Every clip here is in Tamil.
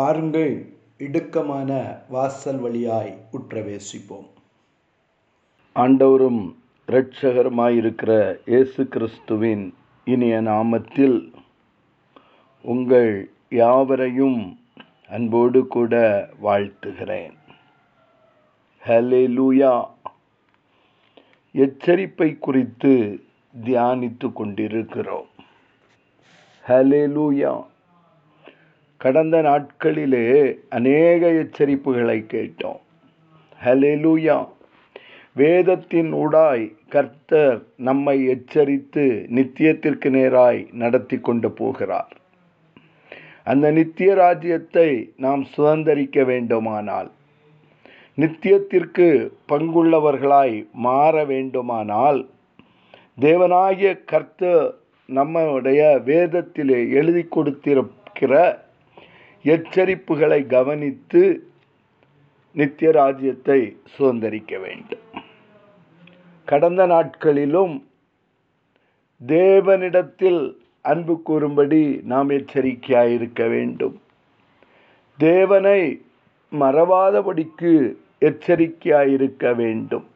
பாருங்கள் இடுக்கமான வாசல் வழியாய் உற்றவேசிப்போம். ஆண்டவரும் இரட்சகருமாயிருக்கிற இயேசு கிறிஸ்துவின் இனிய நாமத்தில் உங்கள் யாவரையும் அன்போடு கூட வாழ்த்துகிறேன். ஹalleluya எச்சரிப்பை குறித்து தியானித்து கொண்டிருக்கிறோம். ஹalleluya கடந்த நாட்களிலே அநேக எச்சரிப்புகளை கேட்டோம். ஹலெலுயா வேதத்தின் ஊடாய் கர்த்தர் நம்மை எச்சரித்து நித்தியத்திற்கு நேராய் நடத்தி கொண்டு போகிறார். அந்த நித்திய ராஜ்யத்தை நாம் சுதந்திரிக்க வேண்டுமானால் நித்தியத்திற்கு பங்குள்ளவர்களாய் மாற வேண்டுமானால் தேவனாகிய கர்த்தர் நம்முடைய வேதத்திலே எழுதி கொடுத்திருக்கிற எச்சரிப்புகளை கவனித்து நித்திய ராஜ்யத்தை சுதந்திரிக்க வேண்டும். கடந்த நாட்களிலும் தேவனிடத்தில் அன்பு கூறும்படி நாம் எச்சரிக்கையாயிருக்க வேண்டும். தேவனை மறவாதபடிக்கு எச்சரிக்கையாயிருக்க வேண்டும்.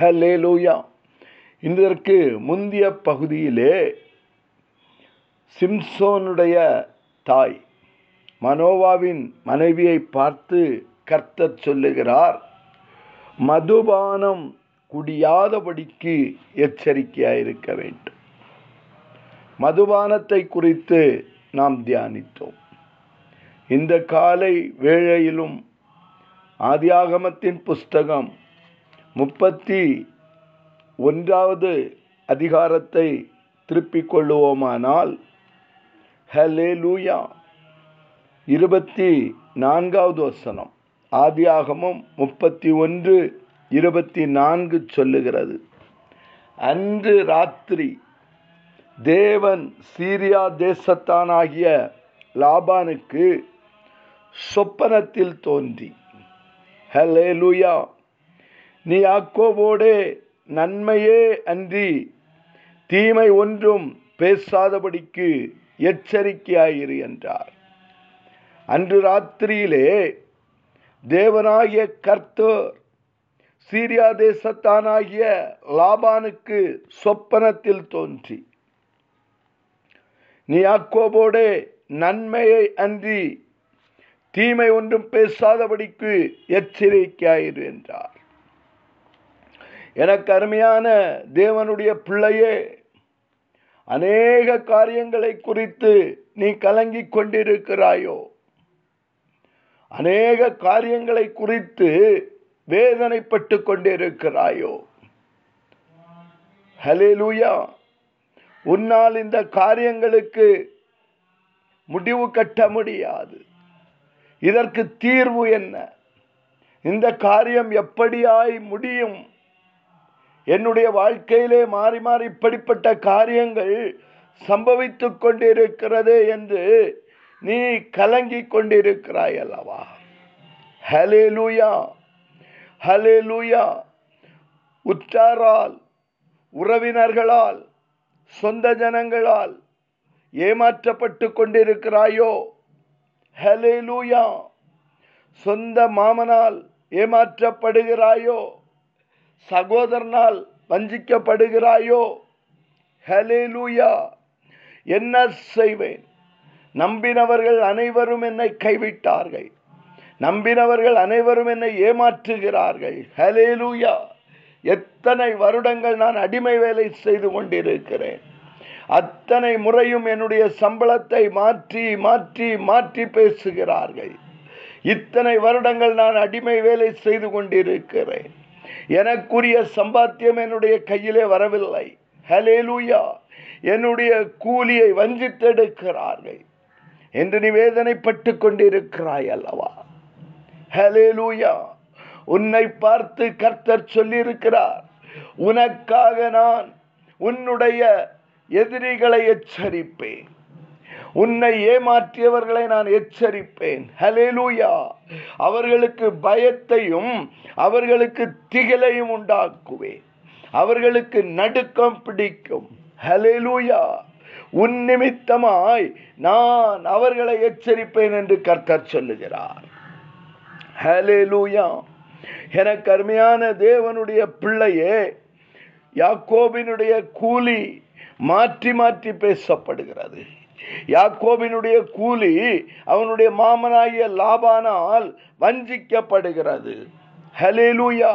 ஹலே லூயா இதற்கு முந்திய பகுதியிலே சிம்சோனுடைய தாய் மனோவாவின் மனைவியை பார்த்து கர்த்தர் சொல்லுகிறார் மதுபானம் குடியாதபடிக்கு எச்சரிக்கையாயிருக்க வேண்டும். மதுபானத்தை குறித்து நாம் தியானித்தோம். இந்த காலை வேளையிலும் ஆதியாகமத்தின் புஸ்தகம் முப்பத்தி ஒன்றாவது அதிகாரத்தை திருப்பிக் கொள்ளுவோமானால் ஹலே லூயா இருபத்தி நான்காவது வசனம். ஆதியாகமும் முப்பத்தி ஒன்று இருபத்தி நான்கு சொல்லுகிறது. அன்று ராத்திரி தேவன் சீரியா தேசத்தானாகிய லாபானுக்கு சொப்பனத்தில் தோன்றி ஹலே லூயா நீ யாக்கோவோடே நன்மையே அன்றி தீமை ஒன்றும் பேசாதபடிக்கு எச்சரிக்கையாயிரு என்றார். அன்று ராத்திரியிலே தேவனாகிய கர்த்தர் சீரியா தேசத்தானாகிய லாபானுக்கு சொப்பனத்தில் தோன்றி நீ யாக்கோபோடே நன்மையை அன்றி தீமை ஒன்றும் பேசாதபடிக்கு எச்சரிக்கையாயிரு என்றார். எனக்கு அருமையான தேவனுடைய பிள்ளையே அநேக காரியங்களை குறித்து நீ கலங்கிக் கொண்டிருக்கிறாயோ? அநேக காரியங்களை குறித்து வேதனைப்பட்டு கொண்டிருக்கிறாயோ? ஹலேலூயா உன்னால் இந்த காரியங்களுக்கு முடிவு கட்ட முடியாது. இதற்கு தீர்வு என்ன? இந்த காரியம் எப்படியாய் முடியும்? என்னுடைய வாழ்க்கையிலே மாறி மாறி இப்படிப்பட்ட காரியங்கள் சம்பவித்துக் கொண்டிருக்கிறது என்று நீ கலங்கி கொண்டிருக்கிறாய் அல்லவா ஹலே லூயா ஹலே லூயா உற்றாரால் உறவினர்களால் சொந்த ஜனங்களால் ஏமாற்றப்பட்டு கொண்டிருக்கிறாயோ? ஹலே லூயா சொந்த மாமனால் ஏமாற்றப்படுகிறாயோ? சகோதரனால் வஞ்சிக்கப்படுகிறாயோ? ஹலே லூயா என்ன செய்வேன்? நம்பினவர்கள் அனைவரும் என்னை கைவிட்டார்கள். நம்பினவர்கள் அனைவரும் என்னை ஏமாற்றுகிறார்கள். ஹலே லூயா எத்தனை வருடங்கள் நான் அடிமை வேலை செய்து கொண்டிருக்கிறேன். அத்தனை முறையும் என்னுடைய சம்பளத்தை மாற்றி மாற்றி மாற்றி பேசுகிறார்கள். இத்தனை வருடங்கள் நான் அடிமை வேலை செய்து கொண்டிருக்கிறேன். எனக்குரிய சம்பாத்தியம் என்னுடைய கையிலே வரவில்லை. ஹலேலூயா என்னுடைய கூலியை வஞ்சித்தெடுக்கிறார்கள். என்று நீ வேதனைப்பட்டு கொண்டிருக்கிறாய் அல்லவா? ஹலேலூயா உன்னை பார்த்து கர்த்தர் சொல்லியிருக்கிறார் உனக்காக நான் உன்னுடைய எதிரிகளை எச்சரிப்பேன். உன்னை ஏமாற்றியவர்களை நான் எச்சரிப்பேன். ஹலேலூயா அவர்களுக்கு பயத்தையும் அவர்களுக்கு திகிலையும் உண்டாக்குவேன். அவர்களுக்கு நடுக்கம் பிடிக்கும். ஹலேலூயா உன் நிமித்தமாய் நான் அவர்களை எச்சரிப்பேன் என்று கர்த்தர் சொல்லுகிறார். ஹalleluya எனக்கு கருமையான தேவனுடைய பிள்ளையே யாக்கோபினுடைய கூலி மாற்றி மாற்றி பேசப்படுகிறது. யாக்கோபினுடைய கூலி அவனுடைய மாமனாகிய லாபானால் வஞ்சிக்கப்படுகிறது. ஹலேலூயா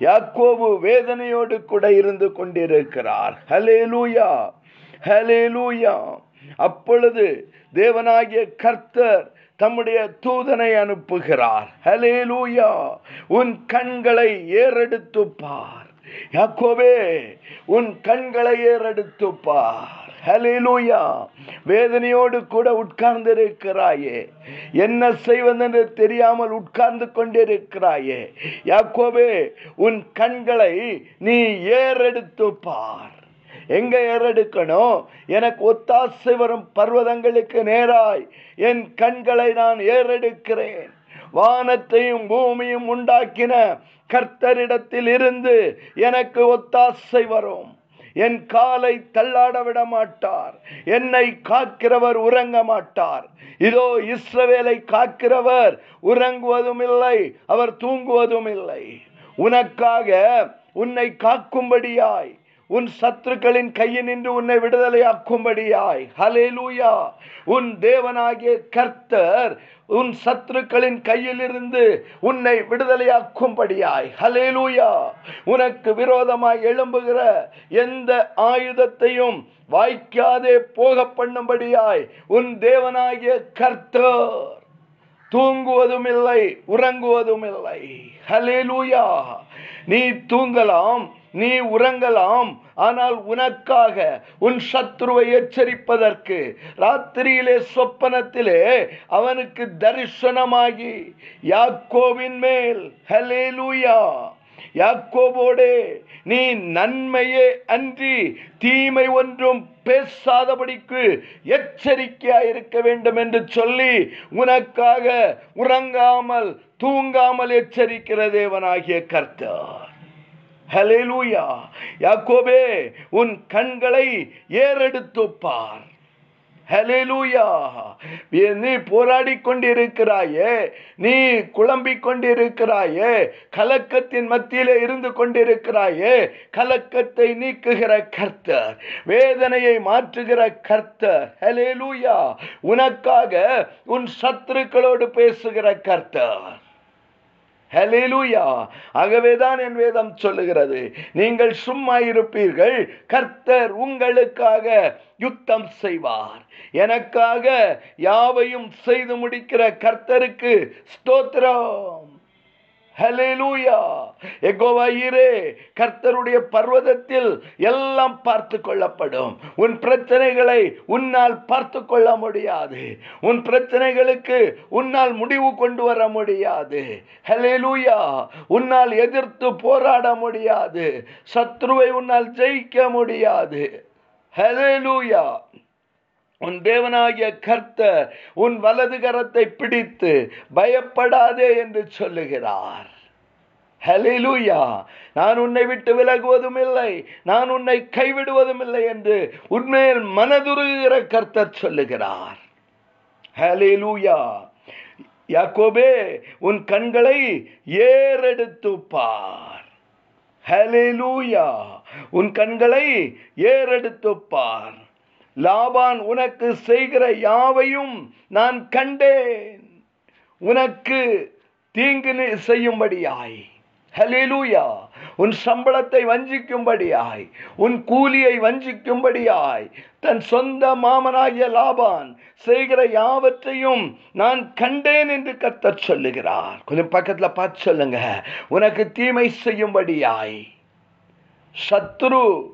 யாக்கோபு வேதனையோடு கூட இருந்து கொண்டிருக்கிறார். ஹலேலூயா ஹலேலூயா அப்பொழுது தேவனாகிய கர்த்தர் தம்முடைய தூதனை அனுப்புகிறார். ஹலேலூயா உன் கண்களை ஏறெடுத்து பார் யாக்கோவே உன் கண்களை ஏறெடுத்து பார் ஹலேலூயா வேதனையோடு கூட உட்கார்ந்திருக்கிறாயே. என்ன செய்வதென்று தெரியாமல் உட்கார்ந்து கொண்டிருக்கிறாயே. யாக்கோவே உன் கண்களை நீ ஏறெடுத்து பார் எங்க ஏறெடுக்கணும்? எனக்கு ஒத்தாசை வரும் பர்வதங்களுக்கு நேராய். என் கண்களை நான் ஏறெடுக்கிறேன். வானத்தையும் பூமியும் உண்டாக்கின கர்த்தரிடத்தில் இருந்து எனக்கு ஒத்தாசை வரும். என் காலை தள்ளாட விட மாட்டார். என்னை காக்கிறவர் உறங்க மாட்டார். இதோ இஸ்ரவேலை காக்கிறவர் உறங்குவதும் இல்லை அவர் தூங்குவதும் இல்லை. உனக்காக உன்னை காக்கும்படியாய் உன் சத்துருக்களின் கையினின்று உன்னை விடுதலையாக்கும்படியாய் ஹலேலூயா உன் தேவனாகிய கர்த்தர் உன் சத்துருக்களின் கையிலிருந்து உன்னை விடுதலையாக்கும்படியாய் ஹலேலூயா உனக்கு விரோதமாய் எழும்புகிற எந்த ஆயுதத்தையும் வாய்க்காதே போக பண்ணும்படியாய் உன் தேவனாகிய கர்த்தர். தூங்குவதும் இல்லை உறங்குவதும் இல்லை ஹலேலூயா நீ தூங்கலாம் நீ உறங்கலாம் ஆனால் உனக்காக உன் சத்ருவை எச்சரிப்பதற்கு. ராத்திரியிலே சொப்பனத்திலே அவனுக்கு தரிசனமாகி யாக்கோவின் மேல். ஹலேலூயா யாக்கோபோடே நீ நன்மையே அன்றி தீமை ஒன்றும் பேசாதபடிக்கு எச்சரிக்கையா இருக்க வேண்டும் என்று சொல்லி உனக்காக உறங்காமல் தூங்காமல் எச்சரிக்கிற தேவனாகிய கர்த்தர். ஹலேலூயா யாக்கோபே உன் கண்களை ஏறெடுத்து பார். ஹலேலூயா நீ போராடி கொண்டிருக்கிறாயே நீ குழம்பிக் கொண்டிருக்கிறாயே கலக்கத்தின் மத்தியில இருந்து கொண்டிருக்கிறாயே. கலக்கத்தை நீக்குகிற கர்த்தர் வேதனையை மாற்றுகிற கர்த்தர். ஹலெலூயா உனக்காக உன் சத்துருக்களோடு பேசுகிற கர்த்தர். ஹலேலூயா ஆகவேதான் என் வேதம் சொல்லுகிறது. நீங்கள் சும்மா இருப்பீர்கள் கர்த்தர் உங்களுக்காக யுத்தம் செய்வார். எனக்காக யாவையும் செய்து முடிக்கிற கர்த்தருக்கு ஸ்தோத்திரம். ஹலேலூயா எகோவாயிரே கர்த்தருடைய பர்வதத்தில் எல்லாம் பார்த்து கொள்ளப்படும். உன் பிரச்சனைகளை உன்னால் பார்த்து கொள்ள முடியாது. உன் பிரச்சனைகளுக்கு உன்னால் முடிவு கொண்டு வர முடியாது. ஹலேலூயா உன்னால் எதிர்த்து போராட முடியாது. சத்ருவை உன்னால் ஜெயிக்க முடியாது. ஹலேலூயா உன் தேவனாகிய கர்த்தர் உன் வலது கரத்தை பிடித்து பயப்படாதே என்று சொல்லுகிறார். ஹலிலூயா நான் உன்னை விட்டு விலகுவதும் இல்லை. நான் உன்னை கைவிடுவதும் இல்லை என்று உண்மையில் மனதுருகிற கர்த்தர் சொல்லுகிறார். ஹலிலூயா யாக்கோபே உன் கண்களை ஏறெடுத்து பார். ஹலிலூயா உன் கண்களை ஏறெடுத்து பார். லாபான் உனக்கு செய்கிற யாவையும் நான் கண்டேன். உனக்கு தீங்கு செய்யும்படியாய். ஹலேலூயா உன் சம்பளத்தை வஞ்சிக்கும்படியாய். உன் கூலியை வஞ்சிக்கும்படியாய். தன் சொந்த மாமனாகிய லாபான் செய்கிற யாவற்றையும் நான் கண்டேன் என்று கத்தச் சொல்லுகிறார். கொஞ்சம் பக்கத்துல பார்த்து சொல்லுங்க. உனக்கு தீமை செய்யும்படியாய். சத்ரு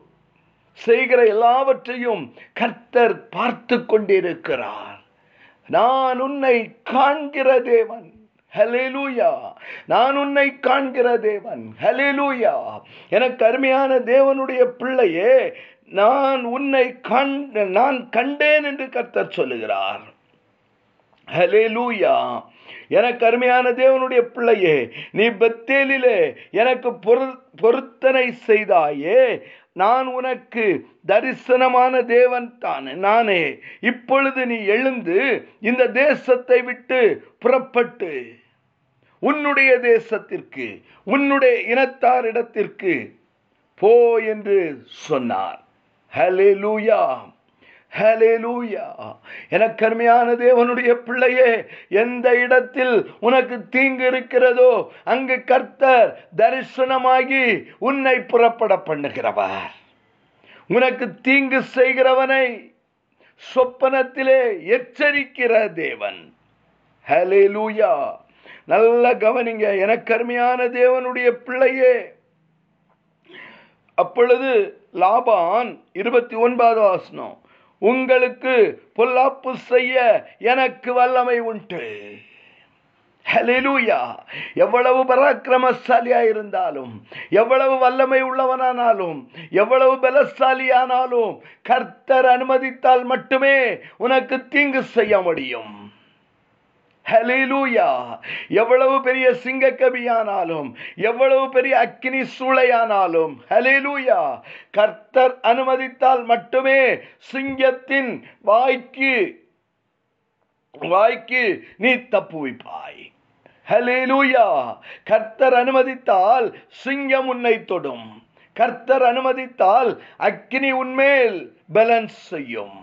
செய்கிற எல்லாவற்றையும் கர்த்தர் பார்த்து கொண்டிருக்கிறார். நான் உன்னை காண்கிற தேவன். ஹலேலூயா நான் உன்னை காண்கிற தேவன். ஹலேலூயா எனக்கு அருமையான தேவனுடைய பிள்ளையே நான் உன்னை கண் நான் கண்டேன் என்று கர்த்தர் சொல்லுகிறார். ஹலேலூயா எனக்கு அருமையான தேவனுடைய பிள்ளையே நீ பெத்தேலிலே எனக்கு பொரு பொருத்தனை செய்தாயே நான் உனக்கு தரிசனமான தேவன் தானே நானே. இப்பொழுது நீ எழுந்து இந்த தேசத்தை விட்டு புறப்பட்டு உன்னுடைய தேசத்திற்கு உன்னுடைய இனத்தாரிடத்திற்கு போ என்று சொன்னார். ஹalleluya ஹalleluya. எனக்கு அருமையான தேவனுடைய பிள்ளையே எந்த இடத்தில் உனக்கு தீங்கு இருக்கிறதோ அங்கு கர்த்தர் தரிசனமாகி உன்னை புறப்பட பண்ணுகிறவர். உனக்கு தீங்கு செய்கிறவனை சொப்பனத்திலே எச்சரிக்கிற தேவன். ஹalleluya. நல்ல கவனிங்க எனக்கு அருமையான தேவனுடைய பிள்ளையே. அப்பொழுது லாபான் இருபத்தி ஒன்பதாவது வாசனம் உங்களுக்கு பொல்லாப்பு செய்ய எனக்கு வல்லமை உண்டு. ஹalleluya எவ்வளவு பராக்கிரமசாலியா இருந்தாலும் எவ்வளவு வல்லமை உள்ளவனானாலும் எவ்வளவு பலசாலியானாலும் கர்த்தர் அனுமதித்தால் மட்டுமே உனக்கு தீங்கு செய்ய முடியும். ஹalleluya எவ்வளவு பெரிய சிங்கக்கபியானாலும் எவ்வளவு பெரிய அக்கினி சூளையானாலும் ஹalleluya கர்த்தர் அனுமதித்தால் மட்டுமே சிங்கத்தின் வாய்க்கு வாய்க்கு நீ தப்புவிப்பாய். ஹலேலூயா கர்த்தர் அனுமதித்தால் சிங்கம் உன்னை தொடும். கர்த்தர் அனுமதித்தால் அக்கினி உன்மேல் பேலன்ஸ் செய்யும்.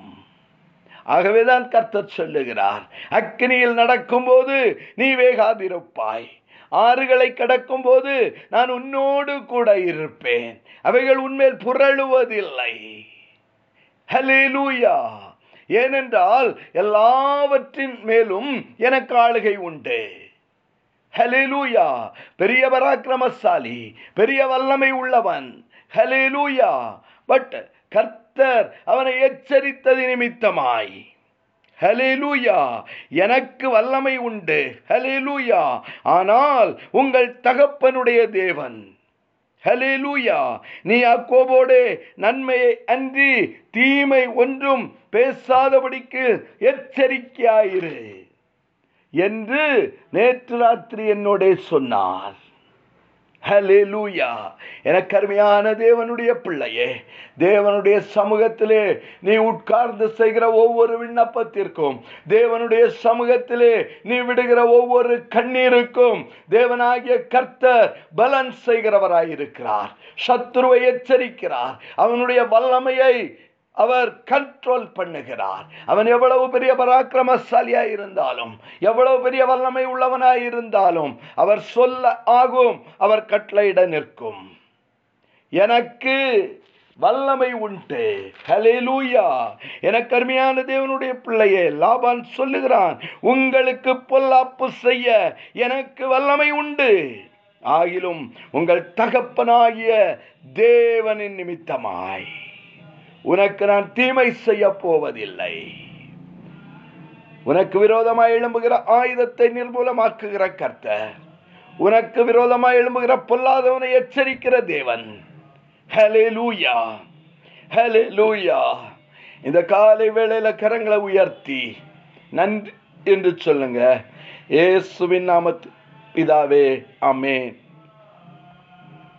ஆகவேதான் கர்த்தர் சொல்லுகிறார் அக்னியில் நடக்கும்போது நீ வேகாதிருப்பாய். ஆறுகளை கடக்கும் போது நான் உன்னோடு கூட இருப்பேன். அவைகள் உன்மேல் புரளுவதில்லை. ஹலேலூயா ஏனென்றால் எல்லாவற்றின் மேலும் எனக்கு ஆளுகை உண்டு. ஹலேலூயா பெரிய பராக்கிரமசாலி பெரிய வல்லமை உள்ளவன். ஹலேலூயா பட் கர்த்தர் அவனை எச்சரித்தது நிமித்தமாய். ஹலேலூயா எனக்கு வல்லமை உண்டு. ஹலேலூயா ஆனால் உங்கள் தகப்பனுடைய தேவன். ஹலேலூயா நீ அக்கோபோடு நன்மையை அன்றி தீமை ஒன்றும் பேசாதபடிக்கு எச்சரிக்கையாயிரு என்று நேற்று ராத்திரி என்னோட சொன்னார். ஹலேலூயா எனக்கு அருமையான தேவனுடைய பிள்ளையே தேவனுடைய சமூகத்திலே நீ உட்கார்ந்து செய்கிற ஒவ்வொரு விண்ணப்பத்திற்கும் தேவனுடைய சமூகத்திலே நீ விடுகிற ஒவ்வொரு கண்ணீருக்கும் தேவனாகிய கர்த்தர் பலன் செய்கிறவராயிருக்கிறார். சத்ருவை எச்சரிக்கிறார். அவனுடைய வல்லமையை அவர் கண்ட்ரோல் பண்ணுகிறார். அவன் எவ்வளவு பெரிய பராக்கிரமசாலியாய் இருந்தாலும் எவ்வளவு பெரிய வல்லமை உள்ளவனாய் இருந்தாலும் அவர் சொல்ல ஆகும் அவர் கட்டளையிட நிற்கும். எனக்கு வல்லமை உண்டு. ஹலேலூயா எனக்கு அருமையான தேவனுடைய பிள்ளையே லாபான் சொல்லுகிறான் உங்களுக்கு பொல்லாப்பு செய்ய எனக்கு வல்லமை உண்டு. ஆகிலும் உங்கள் தகப்பனாகிய தேவனின் நிமித்தமாய். உனக்கு நான் தீமை செய்ய போவதில்லை. உனக்கு விரோதமாய் எழும்புகிற ஆயுதத்தை நிர்மூலமாக்குகிற கர்த்தர் உனக்கு விரோதமாய் எழும்புகிற பொல்லாதவனை எச்சரிக்கிற தேவன். ஹalleluya லூயா இந்த காலை வேளையில கரங்களை உயர்த்தி நன்றி என்று சொல்லுங்க. இயேசுவின் நாமத்து பிதாவே அமேன்